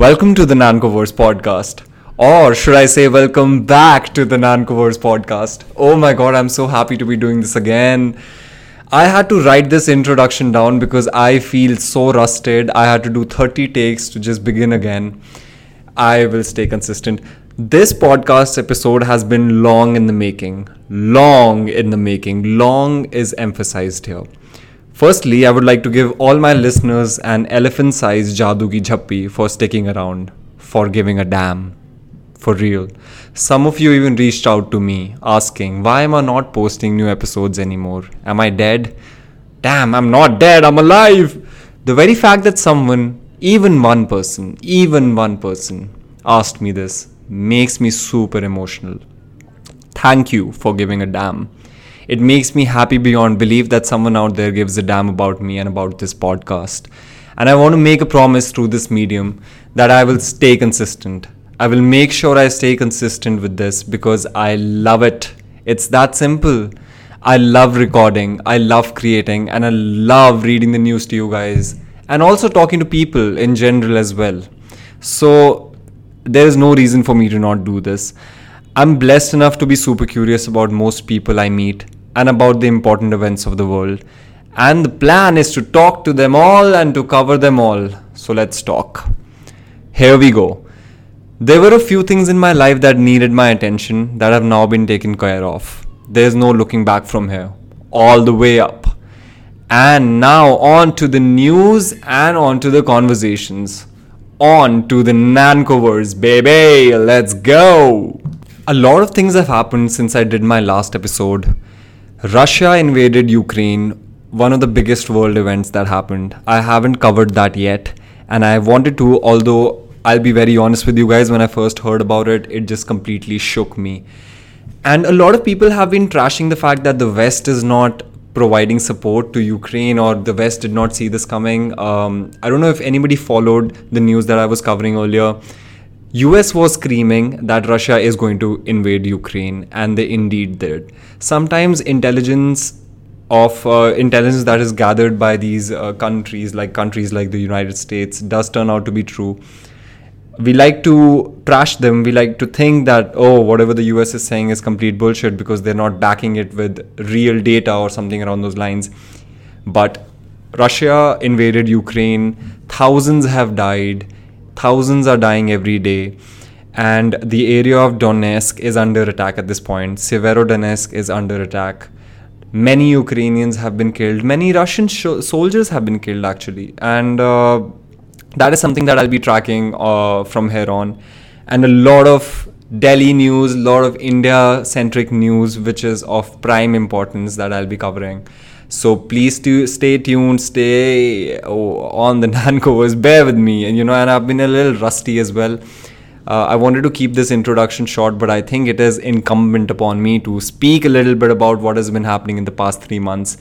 Welcome to the Nancoverse podcast. Or should I say, welcome back to the Nancoverse podcast. Oh my god, I'm so happy to be doing this again. I had to write this introduction down because I feel so rusted. I had to do 30 takes to just begin again. I will stay consistent. This podcast episode has been long in the making. Long in the making. Long is emphasized here. Firstly, I would like to give all my listeners an elephant sized Jadu ki Jhappi for sticking around, for giving a damn. For real. Some of you even reached out to me asking, why am I not posting new episodes anymore? Am I dead? Damn, I'm not dead, I'm alive! The very fact that someone, even one person, even one person, asked me this makes me super emotional. Thank you for giving a damn. It makes me happy beyond belief that someone out there gives a damn about me and about this podcast. And I want to make a promise through this medium that I will stay consistent. I will make sure I stay consistent with this because I love it. It's that simple. I love recording, I love creating, and I love reading the news to you guys and also talking to people in general as well. So, there is no reason for me to not do this. I'm blessed enough to be super curious about most people I meet and about the important events of the world. And the plan is to talk to them all and to cover them all. So let's talk. Here we go. There were a few things in my life that needed my attention that have now been taken care of. There's no looking back from here. All the way up. And now on to the news and on to the conversations. On to the Nancoverse, baby. Let's go. A lot of things have happened since I did my last episode. Russia invaded Ukraine, one of the biggest world events that happened. I haven't covered that yet, and I wanted to, although I'll be very honest with you guys, when I first heard about it, it just completely shook me. And a lot of people have been trashing the fact that the West is not providing support to Ukraine or the West did not see this coming. Um, I don't know if anybody followed the news that I was covering earlier. US was screaming that Russia is going to invade Ukraine, and they indeed did. Sometimes intelligence of uh, intelligence that is gathered by these uh, countries, like countries like the United States, does turn out to be true. We like to trash them. We like to think that oh, whatever the US is saying is complete bullshit because they're not backing it with real data or something around those lines. But Russia invaded Ukraine. Thousands have died Thousands are dying every day. And the area of Donetsk is under attack at this point. Severodonetsk is under attack. Many Ukrainians have been killed. Many Russian sh- soldiers have been killed, actually. And uh, that is something that I'll be tracking uh, from here on. And a lot of Delhi news, a lot of India centric news, which is of prime importance that I'll be covering. So please to stay tuned, stay oh, on the Nancoverse, bear with me. And you know, and I've been a little rusty as well. Uh, I wanted to keep this introduction short, but I think it is incumbent upon me to speak a little bit about what has been happening in the past three months.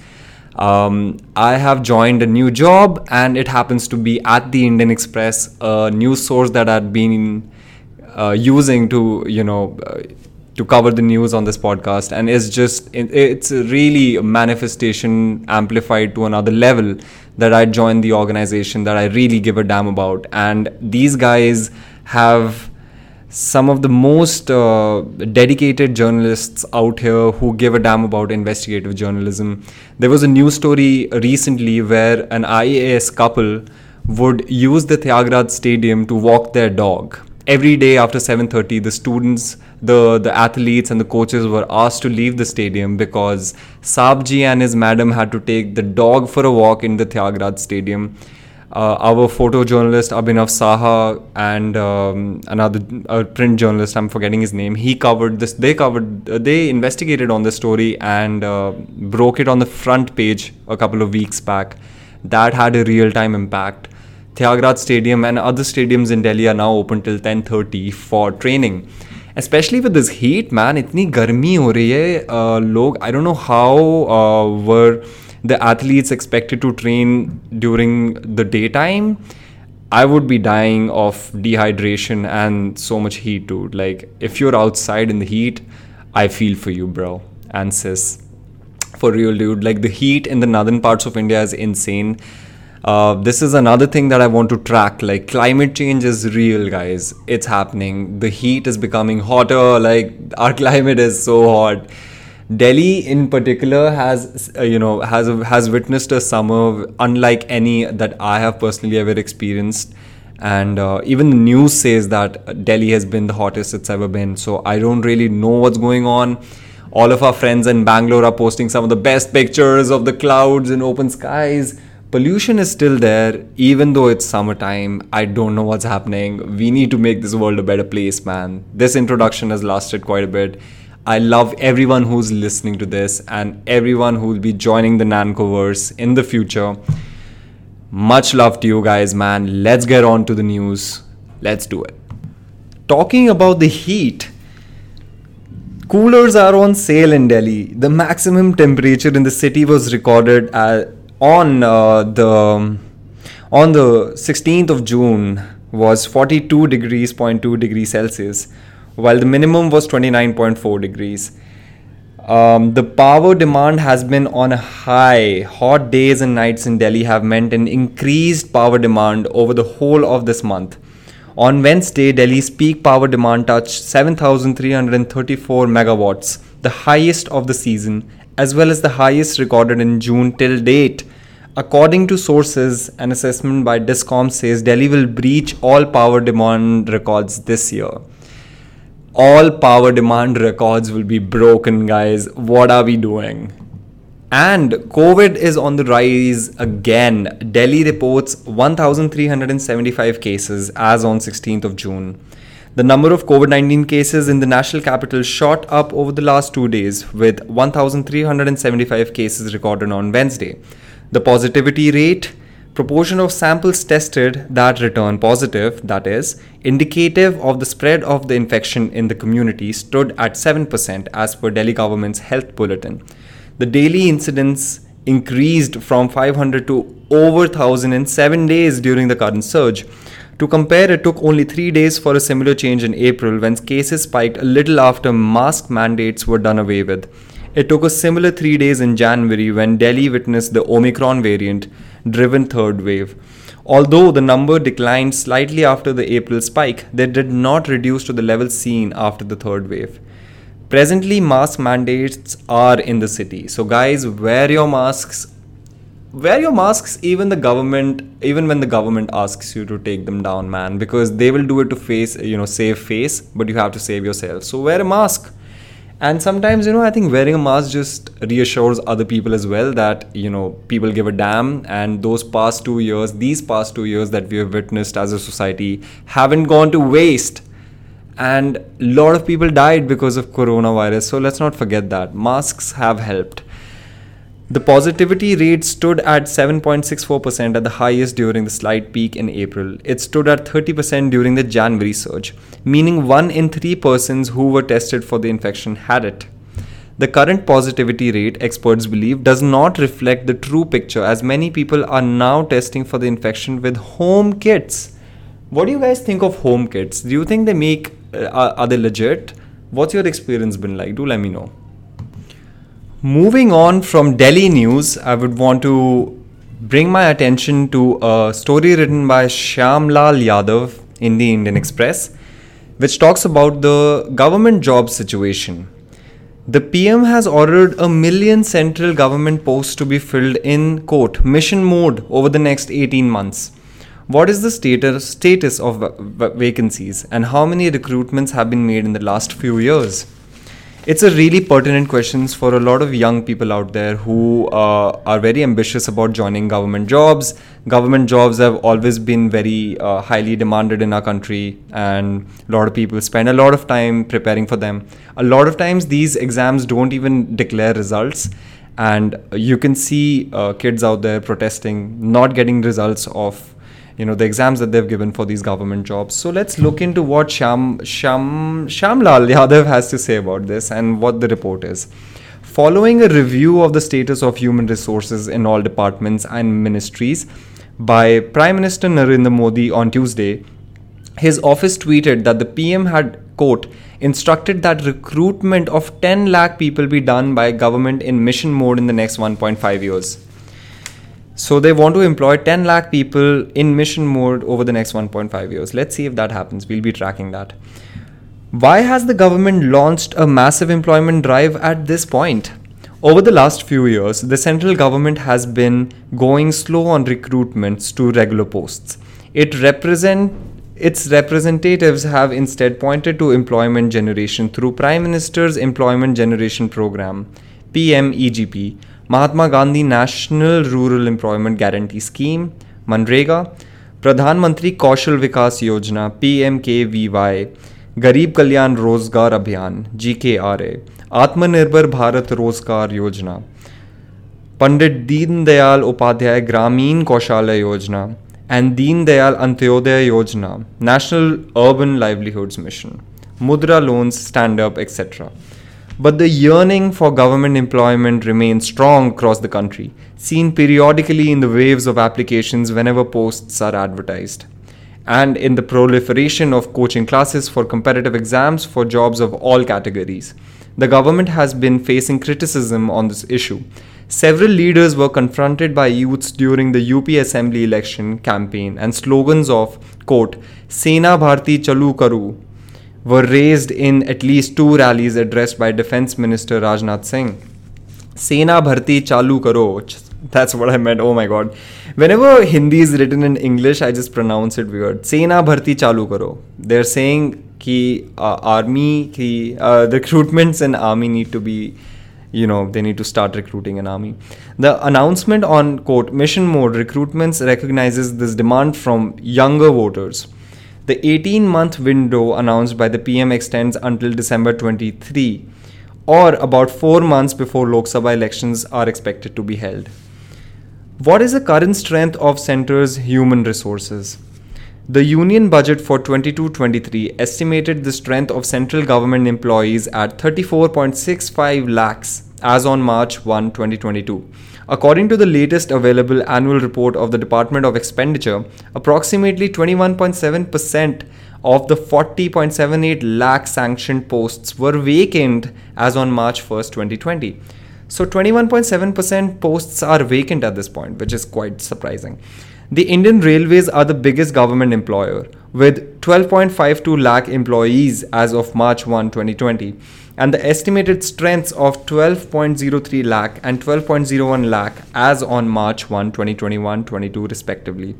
Um, I have joined a new job, and it happens to be at the Indian Express, a news source that I'd been uh, using to, you know, uh, to cover the news on this podcast and it's just it's really a manifestation amplified to another level that I joined the organization that I really give a damn about and these guys have some of the most uh, dedicated journalists out here who give a damn about investigative journalism. There was a news story recently where an IAS couple would use the Thyagraj Stadium to walk their dog every day after 7:30 the students the the athletes and the coaches were asked to leave the stadium because Sabji and his madam had to take the dog for a walk in the Thyagraj stadium uh, our photojournalist Abhinav Saha and um, another print journalist, I'm forgetting his name. He covered this. They covered. Uh, they investigated on the story and uh, broke it on the front page a couple of weeks back. That had a real-time impact. Thyagraj Stadium and other stadiums in Delhi are now open till 10:30 for training. Especially with this heat, man, इतनी गर्मी हो रही है uh, लोग I don't know how uh, were the athletes expected to train during the daytime. I would be dying of dehydration and so much heat, dude. Like, if you're outside in the heat, I feel for you, bro. And sis. For real, dude. Like, the heat in the northern parts of India is insane. Uh, this is another thing that I want to track. Like, climate change is real, guys. It's happening. The heat is becoming hotter. Like, our climate is so hot. Delhi, in particular, has uh, you know has has witnessed a summer unlike any that I have personally ever experienced, and uh, even the news says that Delhi has been the hottest it's ever been. So I don't really know what's going on. All of our friends in Bangalore are posting some of the best pictures of the clouds and open skies pollution is still there even though it's summertime. I don't know what's happening. We need to make this world a better place man. This introduction has lasted quite a bit. I love everyone who's listening to this and everyone who will be joining the nancoverse in the future. Much love to you guys man. Let's get on to the news. Let's do it. Talking about the heat coolers are on sale in delhi. The maximum temperature in the city was recorded at on uh, the on the 16th of June was 42 degrees 0.2 degrees Celsius, while the minimum was 29.4 degrees. Um, the power demand has been on a high. Hot days and nights in Delhi have meant an increased power demand over the whole of this month. On Wednesday, Delhi's peak power demand touched 7,334 megawatts, the highest of the season, as well as the highest recorded in June till date. According to sources, an assessment by Discom says Delhi will breach all power demand records this year. All power demand records will be broken, guys. What are we doing? And COVID is on the rise again. Delhi reports 1,375 cases as on 16th of June. The number of COVID 19 cases in the national capital shot up over the last two days, with 1,375 cases recorded on Wednesday. The positivity rate, proportion of samples tested that return positive, that is, indicative of the spread of the infection in the community, stood at 7% as per Delhi government's health bulletin. The daily incidence increased from 500 to over 1000 in 7 days during the current surge to compare, it took only three days for a similar change in April when cases spiked a little after mask mandates were done away with. It took a similar three days in January when Delhi witnessed the Omicron variant driven third wave. Although the number declined slightly after the April spike, they did not reduce to the level seen after the third wave. Presently, mask mandates are in the city. So, guys, wear your masks wear your masks even the government even when the government asks you to take them down man because they will do it to face you know save face but you have to save yourself so wear a mask and sometimes you know i think wearing a mask just reassures other people as well that you know people give a damn and those past 2 years these past 2 years that we have witnessed as a society haven't gone to waste. And a lot of people died because of coronavirus. So let's not forget that. Masks have helped the positivity rate stood at 7.64% at the highest during the slight peak in April. It stood at 30% during the January surge, meaning 1 in 3 persons who were tested for the infection had it. The current positivity rate, experts believe, does not reflect the true picture as many people are now testing for the infection with home kits. What do you guys think of home kits? Do you think they make, uh, are they legit? What's your experience been like? Do let me know. Moving on from Delhi news, I would want to bring my attention to a story written by Shyam Lal Yadav in the Indian Express, which talks about the government job situation. The PM has ordered a million central government posts to be filled in quote mission mode over the next 18 months. What is the status status of vacancies and how many recruitments have been made in the last few years? It's a really pertinent questions for a lot of young people out there who uh, are very ambitious about joining government jobs. Government jobs have always been very uh, highly demanded in our country and a lot of people spend a lot of time preparing for them. A lot of times these exams don't even declare results and you can see uh, kids out there protesting not getting results of you know the exams that they've given for these government jobs. So let's look into what Sham Sham Shamlal Yadav has to say about this and what the report is. Following a review of the status of human resources in all departments and ministries by Prime Minister Narendra Modi on Tuesday, his office tweeted that the PM had quote instructed that recruitment of 10 lakh people be done by government in mission mode in the next 1.5 years So they want to employ 10 lakh people in mission mode over the next 1.5 years. Let's see if that happens. We'll be tracking that. Why has the government launched a massive employment drive at this point? Over the last few years, the central government has been going slow on recruitments to regular posts. It represent its representatives have instead pointed to employment generation through Prime Minister's Employment Generation Program, PMEGP, Mahatma Gandhi national rural employment guarantee scheme MNREGA Pradhan Mantri Kaushal Vikas Yojana P M K V Y Garib Kalyan Rozgar अभियान जी के R A आत्मनिर्भर भारत रोज़गार योजना पंडित दीनदयाल उपाध्याय ग्रामीण कौशालय योजना and Deendayal Antyodaya Yojana national urban livelihoods mission Mudra loans stand up etcetera but the yearning for government employment remains strong across the country seen periodically in the waves of applications whenever posts are advertised and in the proliferation of coaching classes for competitive exams for jobs of all categories. The government has been facing criticism on this issue. Several leaders were confronted by youths during the UP Assembly election campaign, and slogans of, quote, Sena Bharti Chalu Karu were raised in at least two rallies addressed by Defense Minister Rajnath Singh. Sena Bharti Chalu Karo, that's what I meant. Oh my god. Whenever Hindi is written in English, I just pronounce it weird. Sena bharti chalu karo. They're saying ki uh, army ki uh, recruitments in army need to be you know they need to start recruiting an army the announcement on quote mission mode recruitments recognizes this demand from younger voters the 18 month window announced by the pm extends until december 23 or about 4 months before lok sabha elections are expected to be held what is the current strength of Centre's human resources? The union budget for 22 23 estimated the strength of central government employees at 34.65 lakhs as on March 1, 2022. According to the latest available annual report of the Department of Expenditure, approximately 21.7% of the 40.78 lakh sanctioned posts were vacant as on March 1, 2020. So 21.7% posts are vacant at this point, which is quite surprising. The Indian Railways are the biggest government employer with 12.52 lakh employees as of March 1, 2020, and the estimated strengths of 12.03 lakh and 12.01 lakh as on March 1, 2021 22, respectively.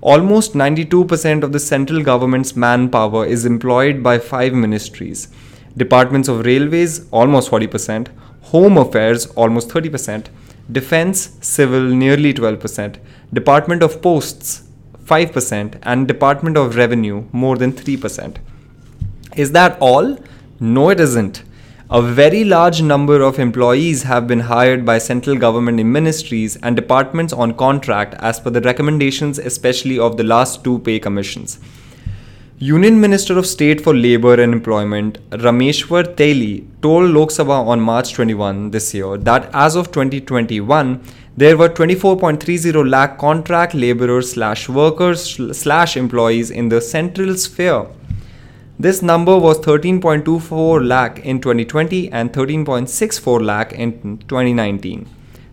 Almost 92% of the central government's manpower is employed by five ministries Departments of Railways, almost 40%, Home Affairs almost 30%, Defense Civil nearly 12%, Department of Posts 5%, and Department of Revenue more than 3%. Is that all? No, it isn't. A very large number of employees have been hired by central government in ministries and departments on contract as per the recommendations, especially of the last two pay commissions. Union Minister of State for Labour and Employment Rameshwar Teli told Lok Sabha on March 21 this year that as of 2021 there were 24.30 lakh contract labourers slash workers slash employees in the central sphere. This number was 13.24 lakh in 2020 and 13.64 lakh in 2019.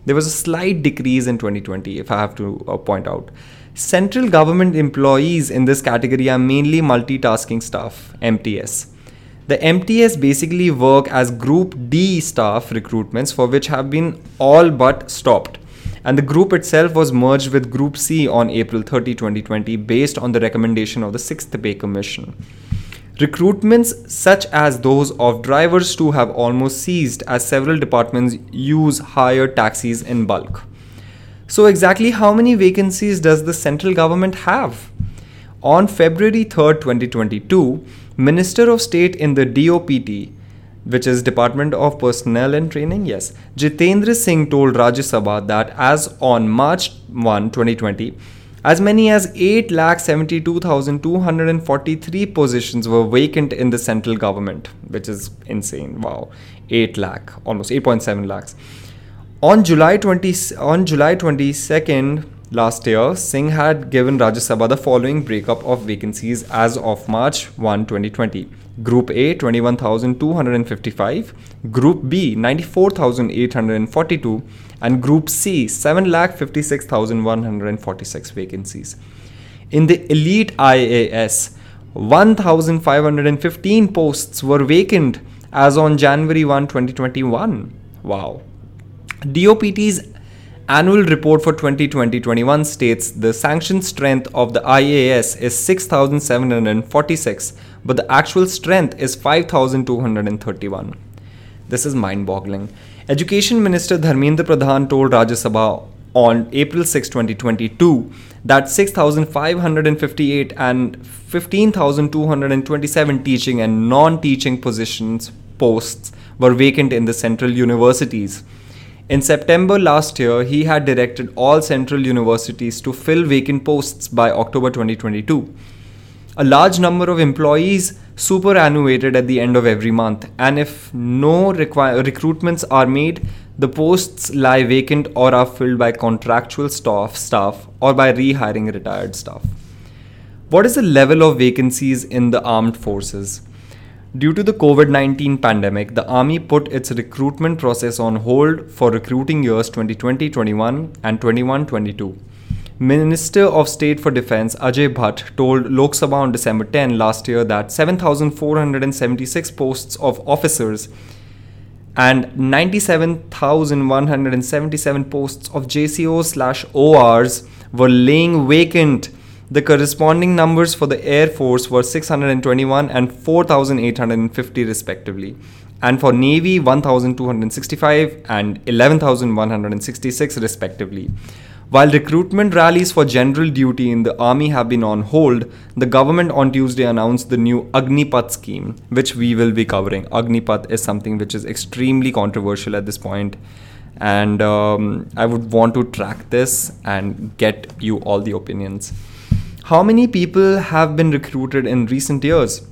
There was a slight decrease in 2020, if I have to uh, point out. Central government employees in this category are mainly multitasking staff, MTS. The MTS basically work as Group D staff recruitments for which have been all but stopped. And the group itself was merged with Group C on April 30, 2020, based on the recommendation of the 6th Pay Commission. Recruitments such as those of drivers too have almost ceased as several departments use hired taxis in bulk. So, exactly how many vacancies does the central government have? On February 3rd, 2022, Minister of State in the DOPT, which is Department of Personnel and Training, yes, Jitendra Singh told Rajya Sabha that as on March 1, 2020, as many as 8,72,243 positions were vacant in the central government, which is insane. Wow. 8 lakh, almost 8.7 lakhs. On July 20 on July 22nd, last year, Singh had given Rajya Sabha the following breakup of vacancies as of March 1, 2020. Group A 21,255, Group B 94,842, and Group C 7,56,146 vacancies. In the elite IAS, 1,515 posts were vacant as on January 1, 2021. Wow. DOPT's annual report for 2020-21 states the sanction strength of the IAS is 6746 but the actual strength is 5231 this is mind boggling education minister dharmendra pradhan told rajya sabha on April 6, 2022, that 6,558 and 15,227 teaching and non teaching positions posts were vacant in the central universities. In September last year, he had directed all central universities to fill vacant posts by October 2022. A large number of employees superannuated at the end of every month, and if no recruitments are made, the posts lie vacant or are filled by contractual staff, staff or by rehiring retired staff. What is the level of vacancies in the armed forces? Due to the COVID 19 pandemic, the Army put its recruitment process on hold for recruiting years 2020 21 and 21 22. Minister of State for Defense Ajay Bhatt told Lok Sabha on December 10 last year that 7,476 posts of officers and 97,177 posts of JCOs slash ORs were laying vacant the corresponding numbers for the Air Force were 621 and 4,850 respectively, and for Navy 1,265 and 11,166 respectively. While recruitment rallies for general duty in the army have been on hold, the government on Tuesday announced the new Agnipath scheme, which we will be covering. Agnipath is something which is extremely controversial at this point, and um, I would want to track this and get you all the opinions. How many people have been recruited in recent years?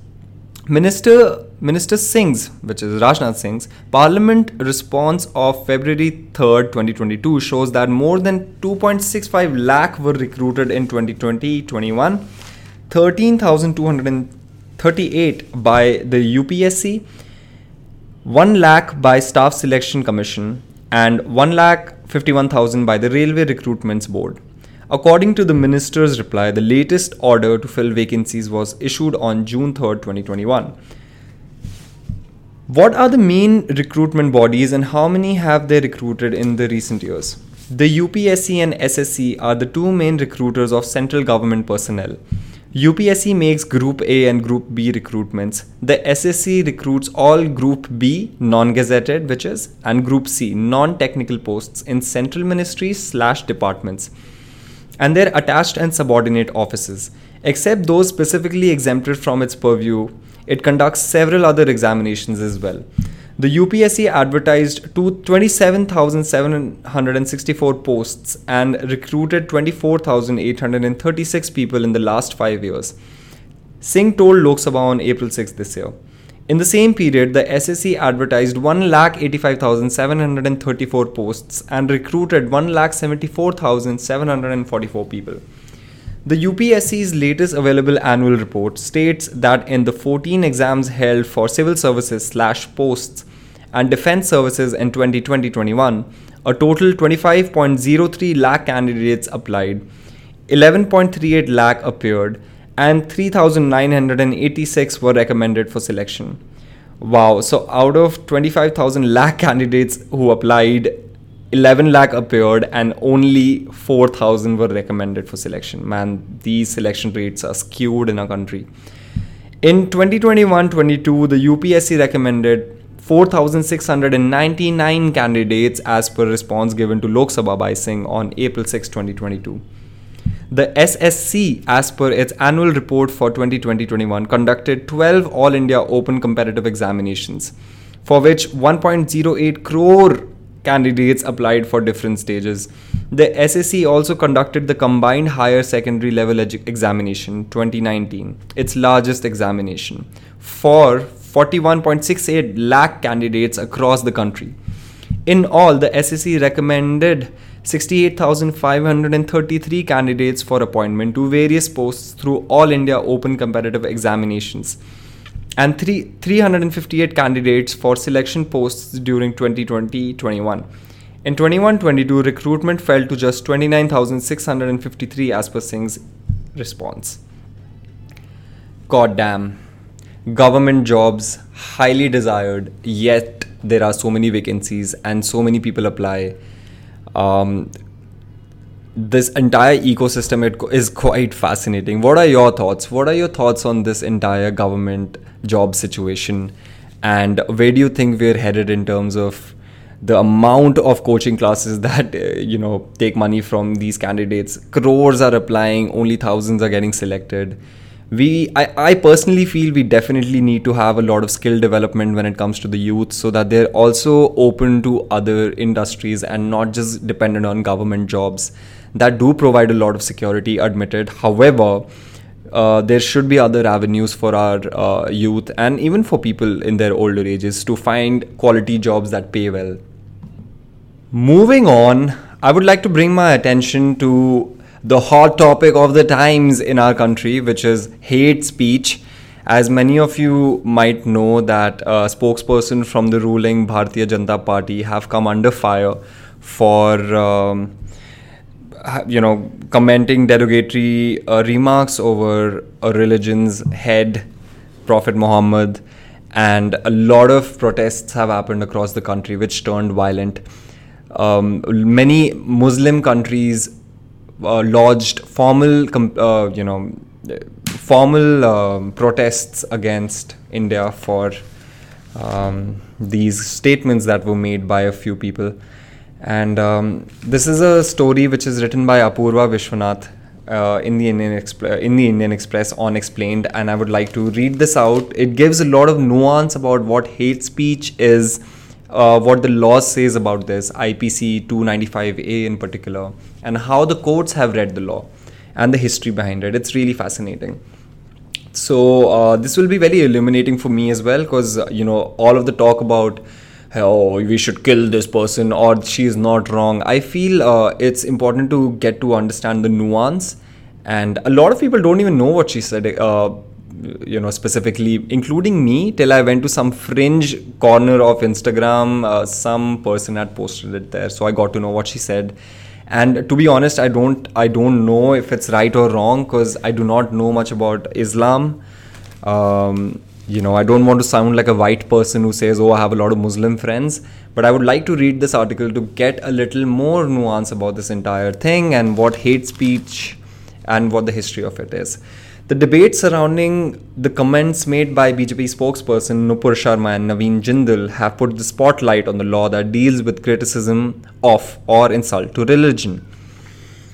Minister Minister Singh's, which is Rajnath Singh's, Parliament response of February 3rd, 2022 shows that more than 2.65 lakh were recruited in 2020-21, 13,238 by the UPSC, 1 lakh by Staff Selection Commission, and 1 lakh 51,000 by the Railway Recruitments Board. According to the minister's reply, the latest order to fill vacancies was issued on June 3, 2021. What are the main recruitment bodies and how many have they recruited in the recent years? The UPSC and SSC are the two main recruiters of central government personnel. UPSC makes Group A and Group B recruitments. The SSC recruits all Group B non gazetted, which is, and Group C non technical posts in central ministries slash departments and their attached and subordinate offices. Except those specifically exempted from its purview, it conducts several other examinations as well. The UPSC advertised to 27,764 posts and recruited 24,836 people in the last five years. Singh told Lok Sabha on April 6 this year. In the same period, the SSC advertised 1,85,734 posts and recruited 1,74,744 people. The UPSC's latest available annual report states that in the 14 exams held for civil services slash posts and defense services in 2020-21, a total 25.03 lakh candidates applied, 11.38 lakh appeared, and 3,986 were recommended for selection. Wow, so out of 25,000 lakh candidates who applied, 11 lakh appeared and only 4,000 were recommended for selection. Man, these selection rates are skewed in our country. In 2021 22, the UPSC recommended 4,699 candidates as per response given to Lok Sabha by Singh on April 6, 2022. The SSC, as per its annual report for 2020-21, conducted 12 All India Open Competitive Examinations, for which 1.08 crore candidates applied for different stages. The SSC also conducted the Combined Higher Secondary Level Edu- Examination 2019, its largest examination, for 41.68 lakh candidates across the country. In all, the SSC recommended 68,533 candidates for appointment to various posts through all India open competitive examinations, and three, 358 candidates for selection posts during 2020 21. In 21 22, recruitment fell to just 29,653 as per Singh's response. God damn. Government jobs, highly desired, yet there are so many vacancies and so many people apply um, this entire ecosystem it is quite fascinating. What are your thoughts? What are your thoughts on this entire government job situation? And where do you think we're headed in terms of the amount of coaching classes that uh, you know take money from these candidates? Crores are applying, only thousands are getting selected we I, I personally feel we definitely need to have a lot of skill development when it comes to the youth so that they're also open to other industries and not just dependent on government jobs that do provide a lot of security admitted. However uh, there should be other avenues for our uh, youth and even for people in their older ages to find quality jobs that pay well. Moving on i would like to bring my attention to the hot topic of the times in our country, which is hate speech. As many of you might know, that a spokesperson from the ruling Bharatiya Janata Party have come under fire for. Um, you know, commenting derogatory uh, remarks over a religion's head, Prophet Muhammad, and a lot of protests have happened across the country, which turned violent. Um, many Muslim countries lodged formal, uh, you know, formal um, protests against India for um, these statements that were made by a few people. And um, this is a story which is written by Apurva Vishwanath uh, in the Indian in the Indian Express on Explained, and I would like to read this out. It gives a lot of nuance about what hate speech is, uh, what the law says about this, IPC 295A in particular, and how the courts have read the law and the history behind it. It's really fascinating. So uh, this will be very illuminating for me as well because uh, you know all of the talk about oh we should kill this person or she is not wrong. I feel uh, it's important to get to understand the nuance, and a lot of people don't even know what she said. Uh, you know specifically including me till i went to some fringe corner of instagram uh, some person had posted it there. So i got to know what she said. And to be honest i don't i don't know if it's right or wrong because i do not know much about islam. Um, you know i don't want to sound like a white person who says oh i have a lot of muslim friends but i would like to read this article to get a little more nuance about this entire thing and what hate speech and what the history of it is the debate surrounding the comments made by BJP spokesperson Nupur Sharma and Naveen Jindal have put the spotlight on the law that deals with criticism of or insult to religion.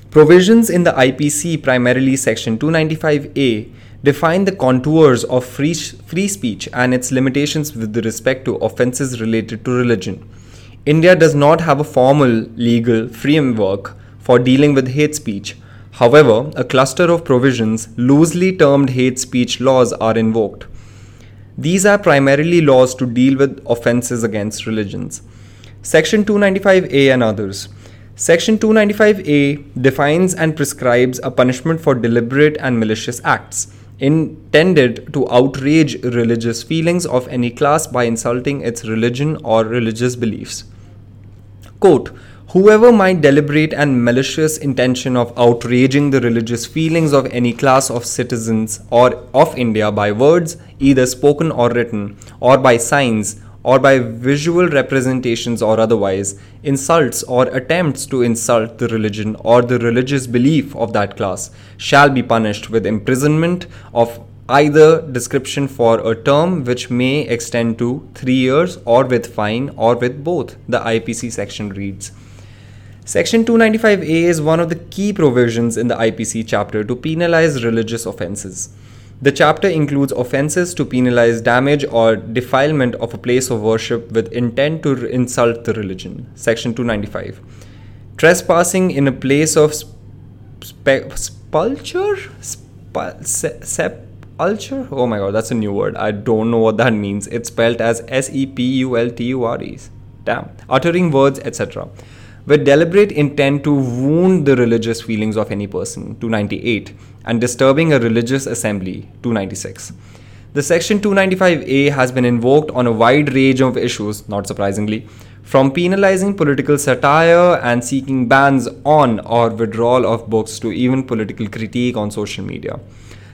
Provisions in the IPC, primarily Section 295A, define the contours of free, free speech and its limitations with respect to offences related to religion. India does not have a formal legal framework for dealing with hate speech, However, a cluster of provisions, loosely termed hate speech laws, are invoked. These are primarily laws to deal with offences against religions. Section 295A and others. Section 295A defines and prescribes a punishment for deliberate and malicious acts intended to outrage religious feelings of any class by insulting its religion or religious beliefs. Quote, Whoever might deliberate and malicious intention of outraging the religious feelings of any class of citizens or of India by words, either spoken or written, or by signs, or by visual representations or otherwise, insults or attempts to insult the religion or the religious belief of that class, shall be punished with imprisonment of either description for a term which may extend to three years or with fine or with both, the IPC section reads. Section 295A is one of the key provisions in the IPC chapter to penalize religious offences. The chapter includes offences to penalize damage or defilement of a place of worship with intent to insult the religion. Section 295. Trespassing in a place of spe- spulture? Sp- sepulture? Oh my god, that's a new word. I don't know what that means. It's spelled as S E P U L T U R E. Damn. Uttering words, etc with deliberate intent to wound the religious feelings of any person, 298, and disturbing a religious assembly, 296. The Section 295A has been invoked on a wide range of issues, not surprisingly, from penalizing political satire and seeking bans on or withdrawal of books to even political critique on social media.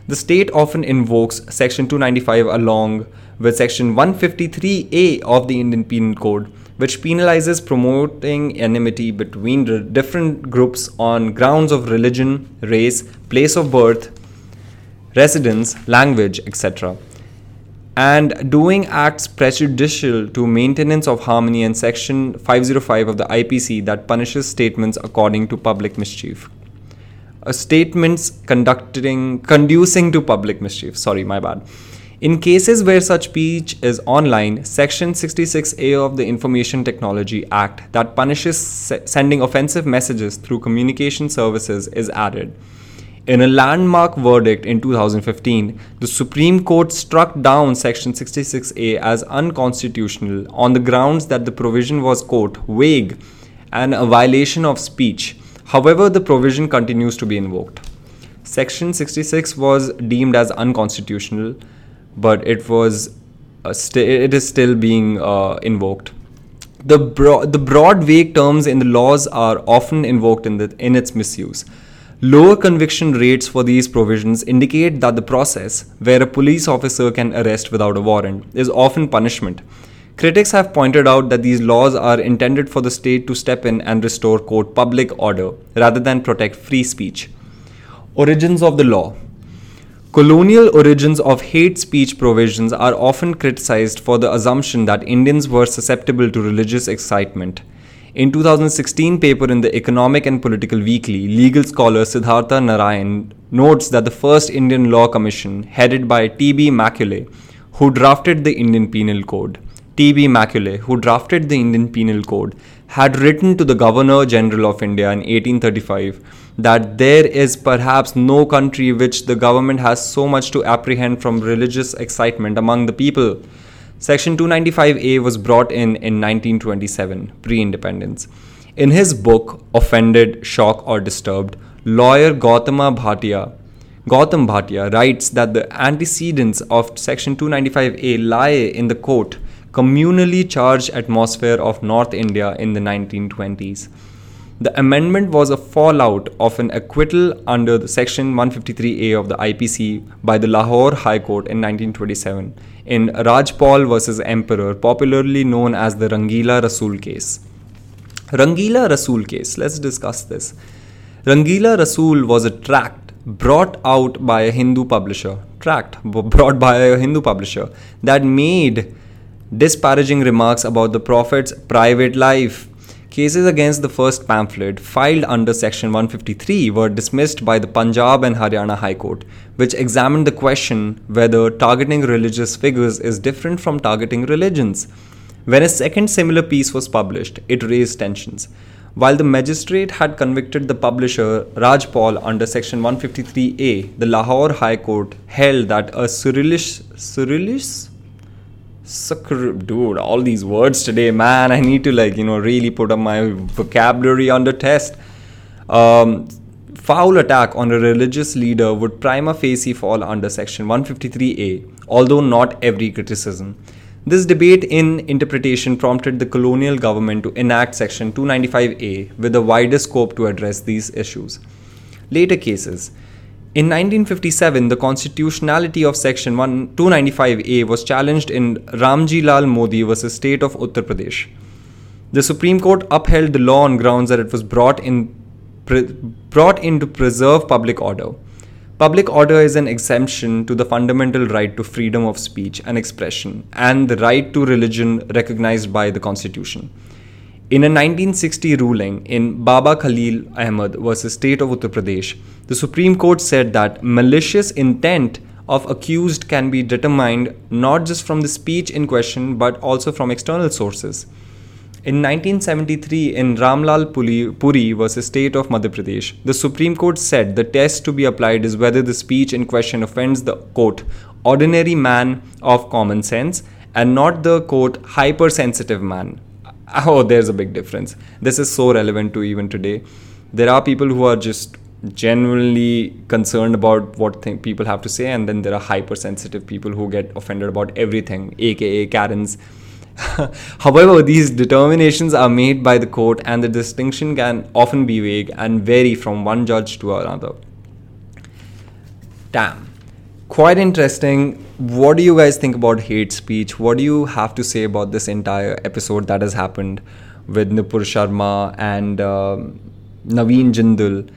The state often invokes Section 295 along with Section 153A of the Indian Penal Code, which penalizes promoting enmity between different groups on grounds of religion, race, place of birth, residence, language, etc. And doing acts prejudicial to maintenance of harmony and section 505 of the IPC that punishes statements according to public mischief. A statements conducting conducing to public mischief. Sorry, my bad. In cases where such speech is online, Section 66A of the Information Technology Act that punishes se- sending offensive messages through communication services is added. In a landmark verdict in 2015, the Supreme Court struck down Section 66A as unconstitutional on the grounds that the provision was, quote, vague and a violation of speech. However, the provision continues to be invoked. Section 66 was deemed as unconstitutional but it was st- it is still being uh, invoked. The, bro- the broad vague terms in the laws are often invoked in, the, in its misuse. Lower conviction rates for these provisions indicate that the process, where a police officer can arrest without a warrant, is often punishment. Critics have pointed out that these laws are intended for the state to step in and restore quote public order rather than protect free speech. Origins of the law Colonial origins of hate speech provisions are often criticized for the assumption that Indians were susceptible to religious excitement. In 2016 paper in the Economic and Political Weekly, legal scholar Siddhartha Narayan notes that the first Indian Law Commission, headed by T.B. Macaulay, who drafted the Indian Penal Code, T.B. Macaulay, who drafted the Indian Penal Code, had written to the Governor General of India in 1835 that there is perhaps no country which the government has so much to apprehend from religious excitement among the people. Section 295A was brought in in 1927, pre independence. In his book, Offended, Shocked, or Disturbed, lawyer Gautama Bhatia Gautam Bhatia writes that the antecedents of Section 295A lie in the quote communally charged atmosphere of North India in the 1920s. The amendment was a fallout of an acquittal under the Section 153A of the IPC by the Lahore High Court in 1927 in Rajpal versus Emperor, popularly known as the Rangila Rasool case. Rangila Rasool case, let's discuss this. Rangila Rasool was a tract brought out by a Hindu publisher, tract brought by a Hindu publisher that made disparaging remarks about the Prophet's private life Cases against the first pamphlet, filed under Section 153, were dismissed by the Punjab and Haryana High Court, which examined the question whether targeting religious figures is different from targeting religions. When a second similar piece was published, it raised tensions. While the magistrate had convicted the publisher Rajpal under Section 153A, the Lahore High Court held that a Surrealist, Surrealist dude all these words today man. I need to like you know really put up my vocabulary under test. Um, foul attack on a religious leader would prima facie fall under section 153a although not every criticism. This debate in interpretation prompted the colonial government to enact section 295a with a wider scope to address these issues. Later cases in 1957, the constitutionality of Section 295A was challenged in Ramji Lal Modi vs. State of Uttar Pradesh. The Supreme Court upheld the law on grounds that it was brought in pre- brought in to preserve public order. Public order is an exemption to the fundamental right to freedom of speech and expression and the right to religion recognized by the Constitution. In a 1960 ruling in Baba Khalil Ahmed versus State of Uttar Pradesh, the Supreme Court said that malicious intent of accused can be determined not just from the speech in question but also from external sources. In 1973, in Ramlal Puri versus State of Madhya Pradesh, the Supreme Court said the test to be applied is whether the speech in question offends the quote ordinary man of common sense and not the quote hypersensitive man Oh, there's a big difference. This is so relevant to even today. There are people who are just genuinely concerned about what th- people have to say, and then there are hypersensitive people who get offended about everything, aka Karens. However, these determinations are made by the court, and the distinction can often be vague and vary from one judge to another. Damn. Quite interesting. What do you guys think about hate speech? What do you have to say about this entire episode that has happened with Nupur Sharma and uh, Naveen Jindal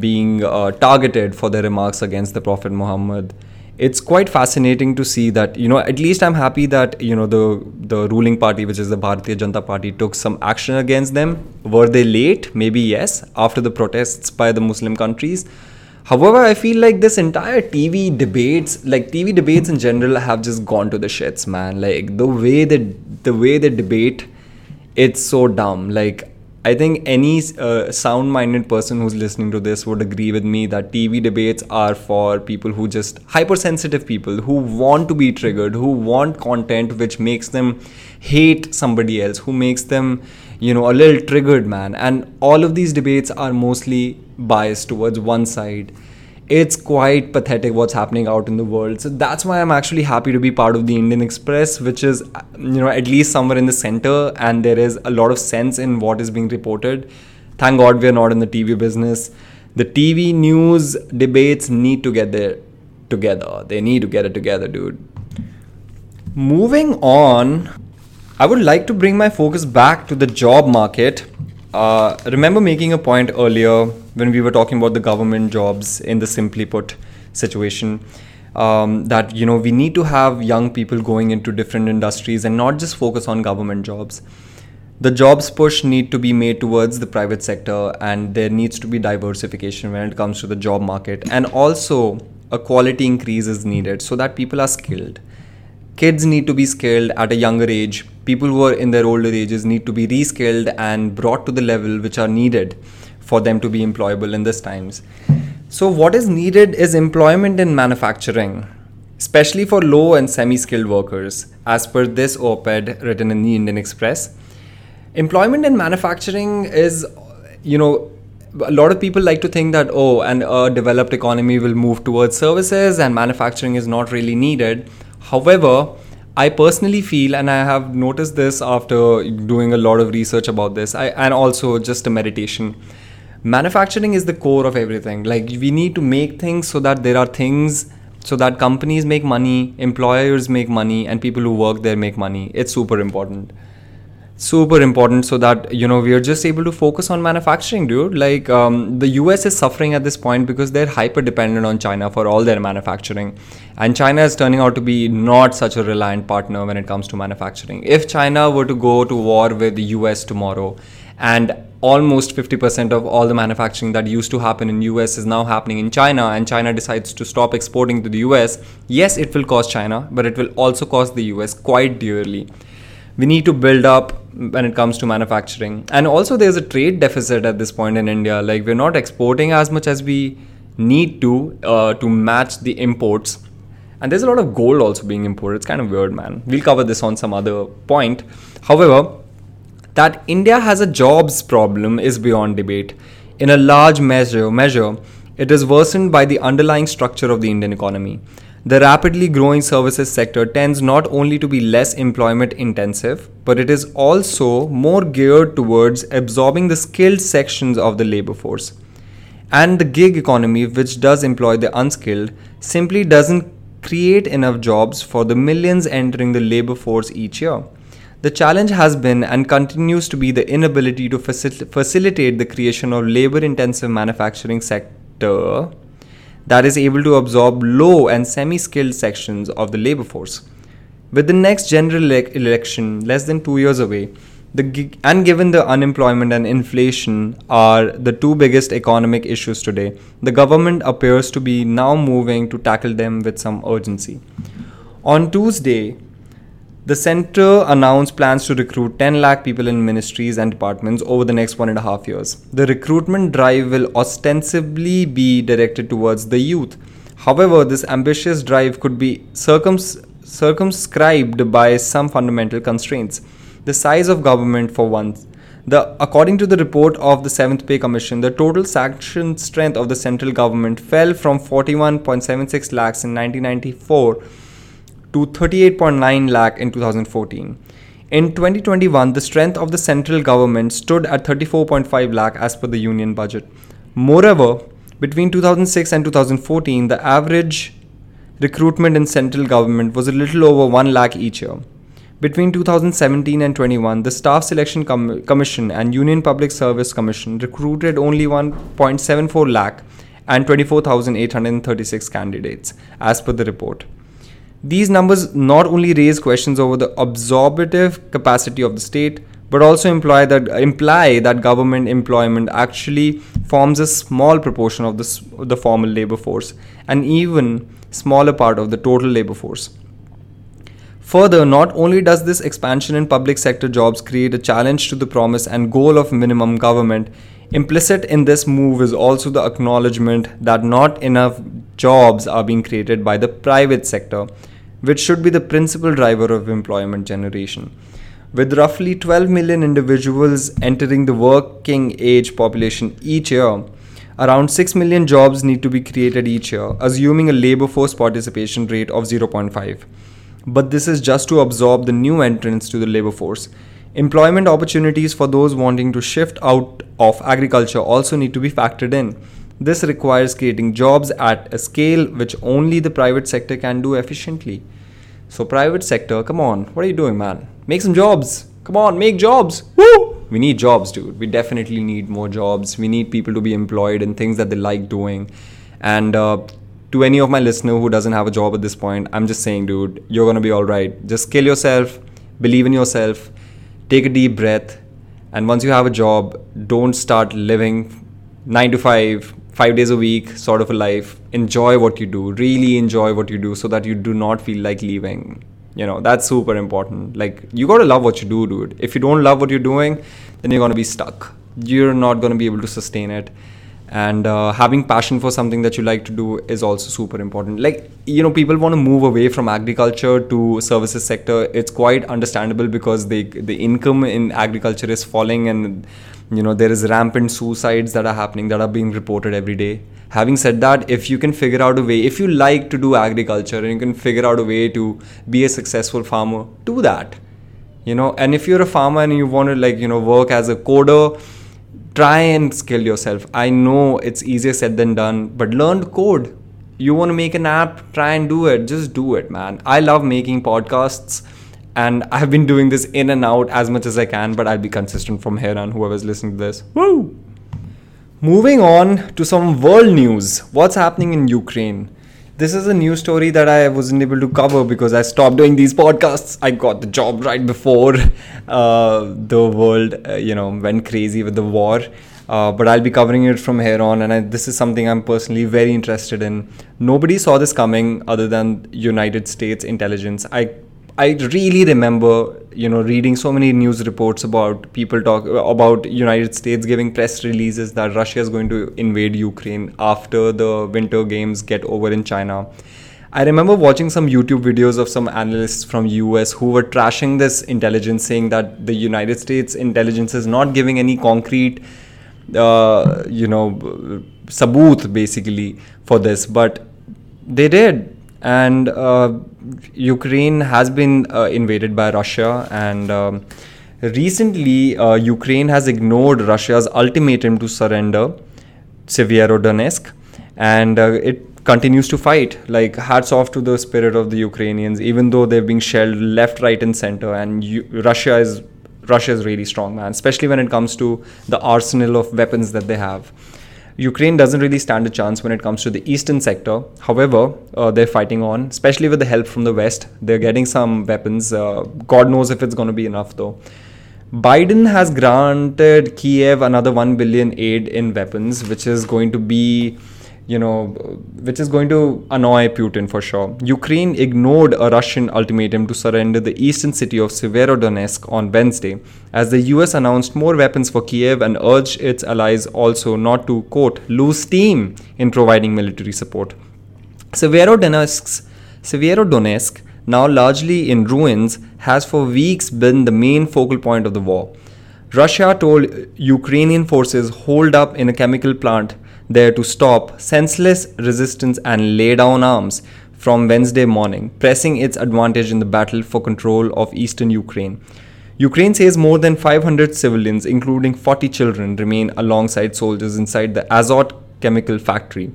being uh, targeted for their remarks against the Prophet Muhammad? It's quite fascinating to see that you know. At least I'm happy that you know the the ruling party, which is the Bharatiya Janata Party, took some action against them. Were they late? Maybe yes. After the protests by the Muslim countries However, I feel like this entire TV debates, like TV debates in general, have just gone to the shits, man. Like the way that the way they debate, it's so dumb. Like I think any uh, sound-minded person who's listening to this would agree with me that TV debates are for people who just hypersensitive people who want to be triggered, who want content which makes them hate somebody else, who makes them, you know, a little triggered, man. And all of these debates are mostly biased towards one side. It's quite pathetic what's happening out in the world. So that's why i'm actually happy to be part of the indian express which is you know at least somewhere in the center and there is a lot of sense in what is being reported. Thank god we're not in the tv business. The tv news debates need to get there together. They need to get it together dude. Moving on i would like to bring my focus back to the job market. Uh, remember making a point earlier when we were talking about the government jobs in the simply put situation um, that you know we need to have young people going into different industries and not just focus on government jobs. The jobs push need to be made towards the private sector and there needs to be diversification when it comes to the job market. And also a quality increase is needed so that people are skilled kids need to be skilled at a younger age people who are in their older ages need to be reskilled and brought to the level which are needed for them to be employable in this times. So what is needed is employment in manufacturing, especially for low and semi-skilled workers, as per this op-ed written in the Indian Express. Employment in manufacturing is, you know, a lot of people like to think that oh, and a developed economy will move towards services and manufacturing is not really needed. However, I personally feel, and I have noticed this after doing a lot of research about this, I, and also just a meditation. Manufacturing is the core of everything. Like, we need to make things so that there are things, so that companies make money, employers make money, and people who work there make money. It's super important super important so that you know we are just able to focus on manufacturing dude. Like um, the us is suffering at this point because they're hyper dependent on china for all their manufacturing. And china is turning out to be not such a reliant partner when it comes to manufacturing. If china were to go to war with the us tomorrow and almost 50% of all the manufacturing that used to happen in US is now happening in China and China decides to stop exporting to the US yes it will cost China but it will also cost the US quite dearly we need to build up when it comes to manufacturing. And also there's a trade deficit at this point in india. Like we're not exporting as much as we need to uh, to match the imports. And there's a lot of gold also being imported. It's kind of weird man. We'll cover this on some other point. However that india has a jobs problem is beyond debate. In a large measure measure it is worsened by the underlying structure of the indian economy the rapidly growing services sector tends not only to be less employment intensive, but it is also more geared towards absorbing the skilled sections of the labor force. And the gig economy, which does employ the unskilled, simply doesn't create enough jobs for the millions entering the labor force each year. The challenge has been and continues to be the inability to facil- facilitate the creation of labor intensive manufacturing sector that is able to absorb low and semi skilled sections of the labor force. With the next general ele- election less than two years away, and given the unemployment and inflation are the two biggest economic issues today, the government appears to be now moving to tackle them with some urgency. On Tuesday, the center announced plans to recruit 10 lakh people in ministries and departments over the next one and a half years. The recruitment drive will ostensibly be directed towards the youth. However, this ambitious drive could be circums- circumscribed by some fundamental constraints. the size of government for one. The, according to the report of the 7th Pay Commission, the total sanction strength of the central government fell from 41.76 lakhs in 1994 to 38.9 lakh in 2014. In 2021, the strength of the central government stood at 34.5 lakh as per the union budget. Moreover, between 2006 and 2014, the average recruitment in central government was a little over 1 lakh each year. Between 2017 and 21, the Staff Selection Com- Commission and Union Public Service Commission recruited only 1.74 lakh and 24,836 candidates, as per the report. These numbers not only raise questions over the absorptive capacity of the state, but also imply that imply that government employment actually forms a small proportion of the, the formal labor force, and even smaller part of the total labor force. Further, not only does this expansion in public sector jobs create a challenge to the promise and goal of minimum government, implicit in this move is also the acknowledgement that not enough jobs are being created by the private sector, which should be the principal driver of employment generation. With roughly 12 million individuals entering the working age population each year, Around 6 million jobs need to be created each year, assuming a labor force participation rate of 0.5. But this is just to absorb the new entrants to the labor force. Employment opportunities for those wanting to shift out of agriculture also need to be factored in. This requires creating jobs at a scale which only the private sector can do efficiently. So, private sector, come on, what are you doing, man? Make some jobs. Come on, make jobs. Woo! we need jobs dude we definitely need more jobs we need people to be employed in things that they like doing and uh, to any of my listener who doesn't have a job at this point i'm just saying dude you're gonna be all right just kill yourself believe in yourself take a deep breath and once you have a job don't start living 9 to 5 5 days a week sort of a life. Enjoy what you do. Really enjoy what you do so that you do not feel like leaving. You know that's super important. Like you got to love what you do dude. If you don't love what you're doing then you're going to be stuck. You're not going to be able to sustain it and uh, having passion for something that you like to do is also super important. Like you know people want to move away from agriculture to services sector. It's quite understandable because they the income in agriculture is falling and you know there is rampant suicides that are happening that are being reported every day. Having said that if you can figure out a way if you like to do agriculture and you can figure out a way to be a successful farmer do that. You know and if you're a farmer and you want to like you know work as a coder try and skill yourself. I know it's easier said than done but learn code. You want to make an app? Try and do it. Just do it man. I love making podcasts and i've been doing this in and out as much as i can but i'll be consistent from here on whoever's listening to this. Woo! Moving on to some world news. What's happening in Ukraine? This is a new story that I wasn't able to cover because I stopped doing these podcasts. I got the job right before uh, the world, uh, you know, went crazy with the war. Uh, but I'll be covering it from here on, and I, this is something I'm personally very interested in. Nobody saw this coming other than United States intelligence. I I really remember, you know, reading so many news reports about people talk about United States giving press releases that Russia is going to invade Ukraine after the Winter Games get over in China. I remember watching some YouTube videos of some analysts from US who were trashing this intelligence, saying that the United States intelligence is not giving any concrete, uh, you know, saboot basically for this, but they did and uh, Ukraine has been uh, invaded by Russia, and um, recently uh, Ukraine has ignored Russia's ultimatum to surrender Severodonetsk, and uh, it continues to fight. Like hats off to the spirit of the Ukrainians, even though they're being shelled left, right, and center, and U- Russia is Russia is really strong, man, especially when it comes to the arsenal of weapons that they have. Ukraine doesn't really stand a chance when it comes to the eastern sector. However, uh, they're fighting on, especially with the help from the west. They're getting some weapons. Uh, God knows if it's going to be enough, though. Biden has granted Kiev another 1 billion aid in weapons, which is going to be you know, which is going to annoy Putin for sure. Ukraine ignored a Russian ultimatum to surrender the eastern city of Severodonetsk on Wednesday, as the US announced more weapons for Kiev and urged its allies also not to, quote, lose steam in providing military support. Severodonetsk, Severodonetsk now largely in ruins, has for weeks been the main focal point of the war. Russia told Ukrainian forces holed up in a chemical plant there to stop senseless resistance and lay down arms from Wednesday morning, pressing its advantage in the battle for control of eastern Ukraine. Ukraine says more than 500 civilians, including 40 children, remain alongside soldiers inside the Azot chemical factory,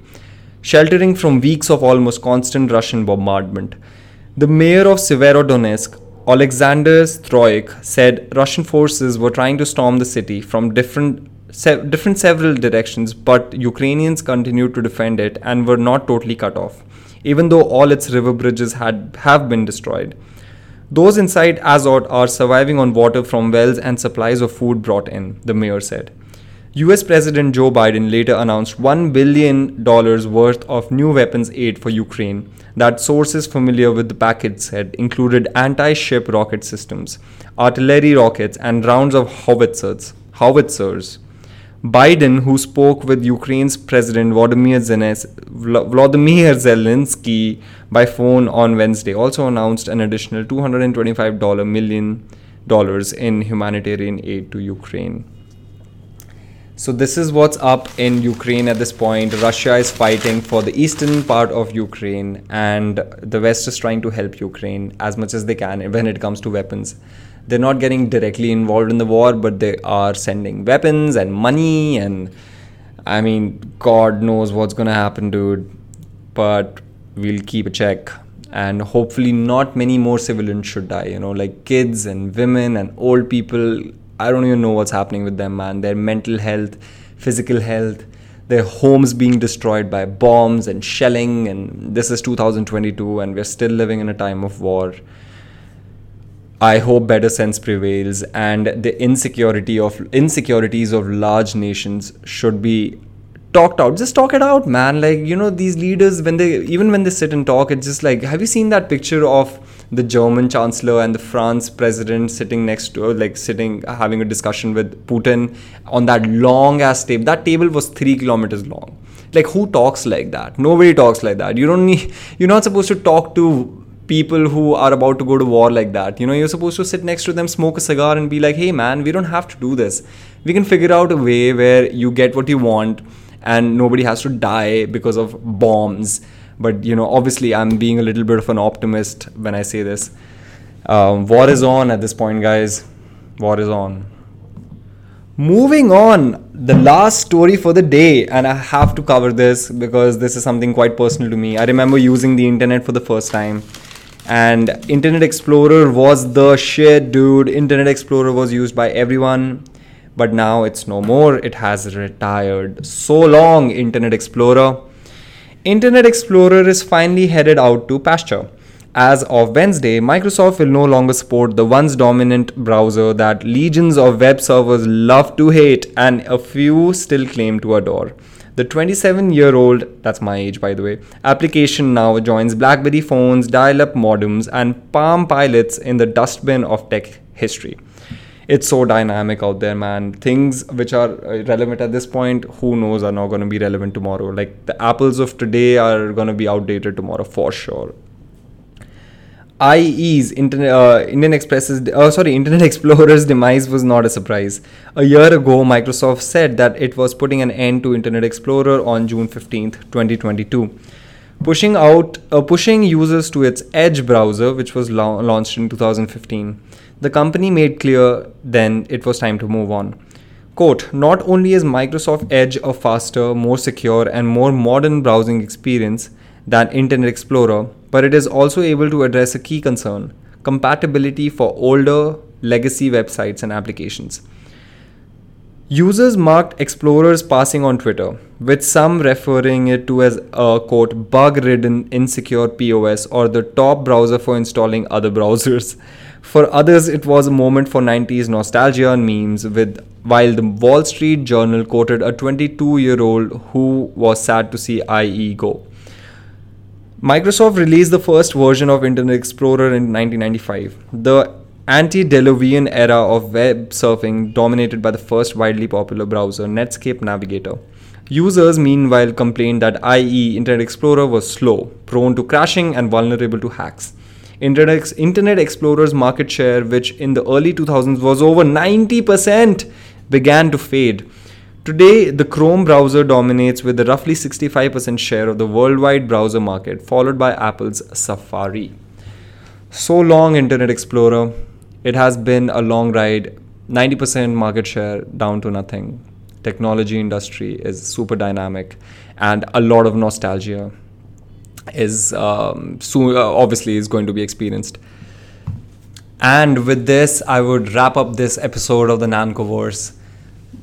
sheltering from weeks of almost constant Russian bombardment. The mayor of Severodonetsk, Alexander Stroik, said Russian forces were trying to storm the city from different se- different several directions, but Ukrainians continued to defend it and were not totally cut off, even though all its river bridges had have been destroyed. Those inside Azot are surviving on water from wells and supplies of food brought in, the mayor said. US President Joe Biden later announced $1 billion worth of new weapons aid for Ukraine that sources familiar with the package said included anti ship rocket systems, artillery rockets, and rounds of howitzers. howitzers. Biden, who spoke with Ukraine's President Volodymyr Zelensky by phone on Wednesday, also announced an additional $225 million in humanitarian aid to Ukraine. So this is what's up in Ukraine at this point. Russia is fighting for the eastern part of Ukraine, and the West is trying to help Ukraine as much as they can when it comes to weapons they're not getting directly involved in the war, but they are sending weapons and money. And I mean, God knows what's going to happen, dude. But we'll keep a check. And hopefully, not many more civilians should die. You know, like kids and women and old people. I don't even know what's happening with them, man. Their mental health, physical health, their homes being destroyed by bombs and shelling. And this is 2022, and we're still living in a time of war I hope better sense prevails and the insecurity of insecurities of large nations should be talked out. Just talk it out, man. Like, you know, these leaders when they even when they sit and talk, it's just like have you seen that picture of the German chancellor and the France president sitting next to like sitting having a discussion with Putin on that long ass table. That table was three kilometers long. Like who talks like that? Nobody talks like that. You don't need you're not supposed to talk to people who are about to go to war like that. You know, you're supposed to sit next to them, smoke a cigar, and be like, hey man, we don't have to do this. We can figure out a way where you get what you want and nobody has to die because of bombs. But, you know, obviously, I'm being a little bit of an optimist when I say this. Um, war is on at this point, guys. War is on. Moving on, the last story for the day, and I have to cover this because this is something quite personal to me. I remember using the internet for the first time and internet explorer was the shit dude. Internet explorer was used by everyone but now it's no more. It has retired. So long internet explorer. Internet explorer is finally headed out to pasture. As of Wednesday, Microsoft will no longer support the once dominant browser that legions of web servers love to hate and a few still claim to adore. The 27 year old, that's my age by the way, application now joins Blackberry phones, dial up modems, and Palm pilots in the dustbin of tech history. It's so dynamic out there, man. Things which are uh, relevant at this point, who knows, are not going to be relevant tomorrow. Like the apples of today are going to be outdated tomorrow for sure. IE's Internet, uh, Indian Express's, uh, sorry, Internet Explorer's demise was not a surprise. A year ago, Microsoft said that it was putting an end to Internet Explorer on June 15th, 2022, pushing out, uh, pushing users to its Edge browser, which was la- launched in 2015. The company made clear then it was time to move on. Quote, not only is Microsoft Edge a faster, more secure, and more modern browsing experience than Internet Explorer, but it is also able to address a key concern compatibility for older legacy websites and applications. Users marked Explorers passing on Twitter, with some referring it to as a quote bug ridden insecure POS or the top browser for installing other browsers. For others, it was a moment for 90s nostalgia and memes, with while the Wall Street Journal quoted a 22 year old who was sad to see IE go. Microsoft released the first version of Internet Explorer in 1995. The antediluvian era of web surfing dominated by the first widely popular browser, Netscape Navigator. Users, meanwhile, complained that IE Internet Explorer was slow, prone to crashing, and vulnerable to hacks. Internet, Internet Explorer's market share, which in the early 2000s was over 90%, began to fade. Today, the Chrome browser dominates with a roughly 65% share of the worldwide browser market, followed by Apple's Safari. So long, Internet Explorer. It has been a long ride. 90% market share down to nothing. Technology industry is super dynamic, and a lot of nostalgia is um, soon uh, obviously is going to be experienced. And with this, I would wrap up this episode of the Nancoverse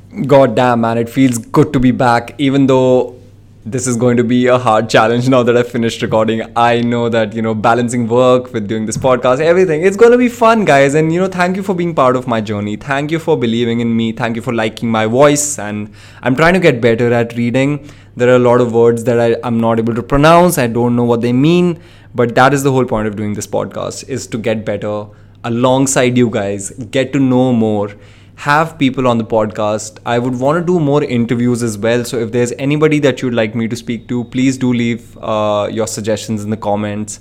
God damn, man, it feels good to be back, even though this is going to be a hard challenge now that I've finished recording. I know that, you know, balancing work with doing this podcast, everything, it's going to be fun, guys. And, you know, thank you for being part of my journey. Thank you for believing in me. Thank you for liking my voice. And I'm trying to get better at reading. There are a lot of words that I, I'm not able to pronounce, I don't know what they mean. But that is the whole point of doing this podcast, is to get better alongside you guys, get to know more have people on the podcast. I would want to do more interviews as well. So if there's anybody that you'd like me to speak to, please do leave uh, your suggestions in the comments.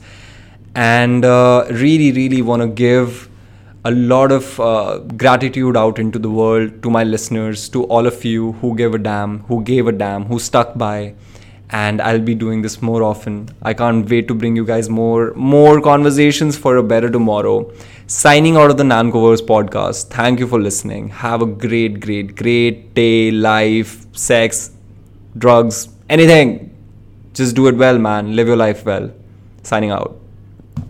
And uh, really, really want to give a lot of uh, gratitude out into the world to my listeners, to all of you who gave a damn, who gave a damn, who stuck by. And I'll be doing this more often. I can't wait to bring you guys more more conversations for a better tomorrow signing out of the Nancoverse podcast. Thank you for listening. Have a great, great, great day, life, sex, drugs, anything. Just do it well, man. Live your life well. Signing out.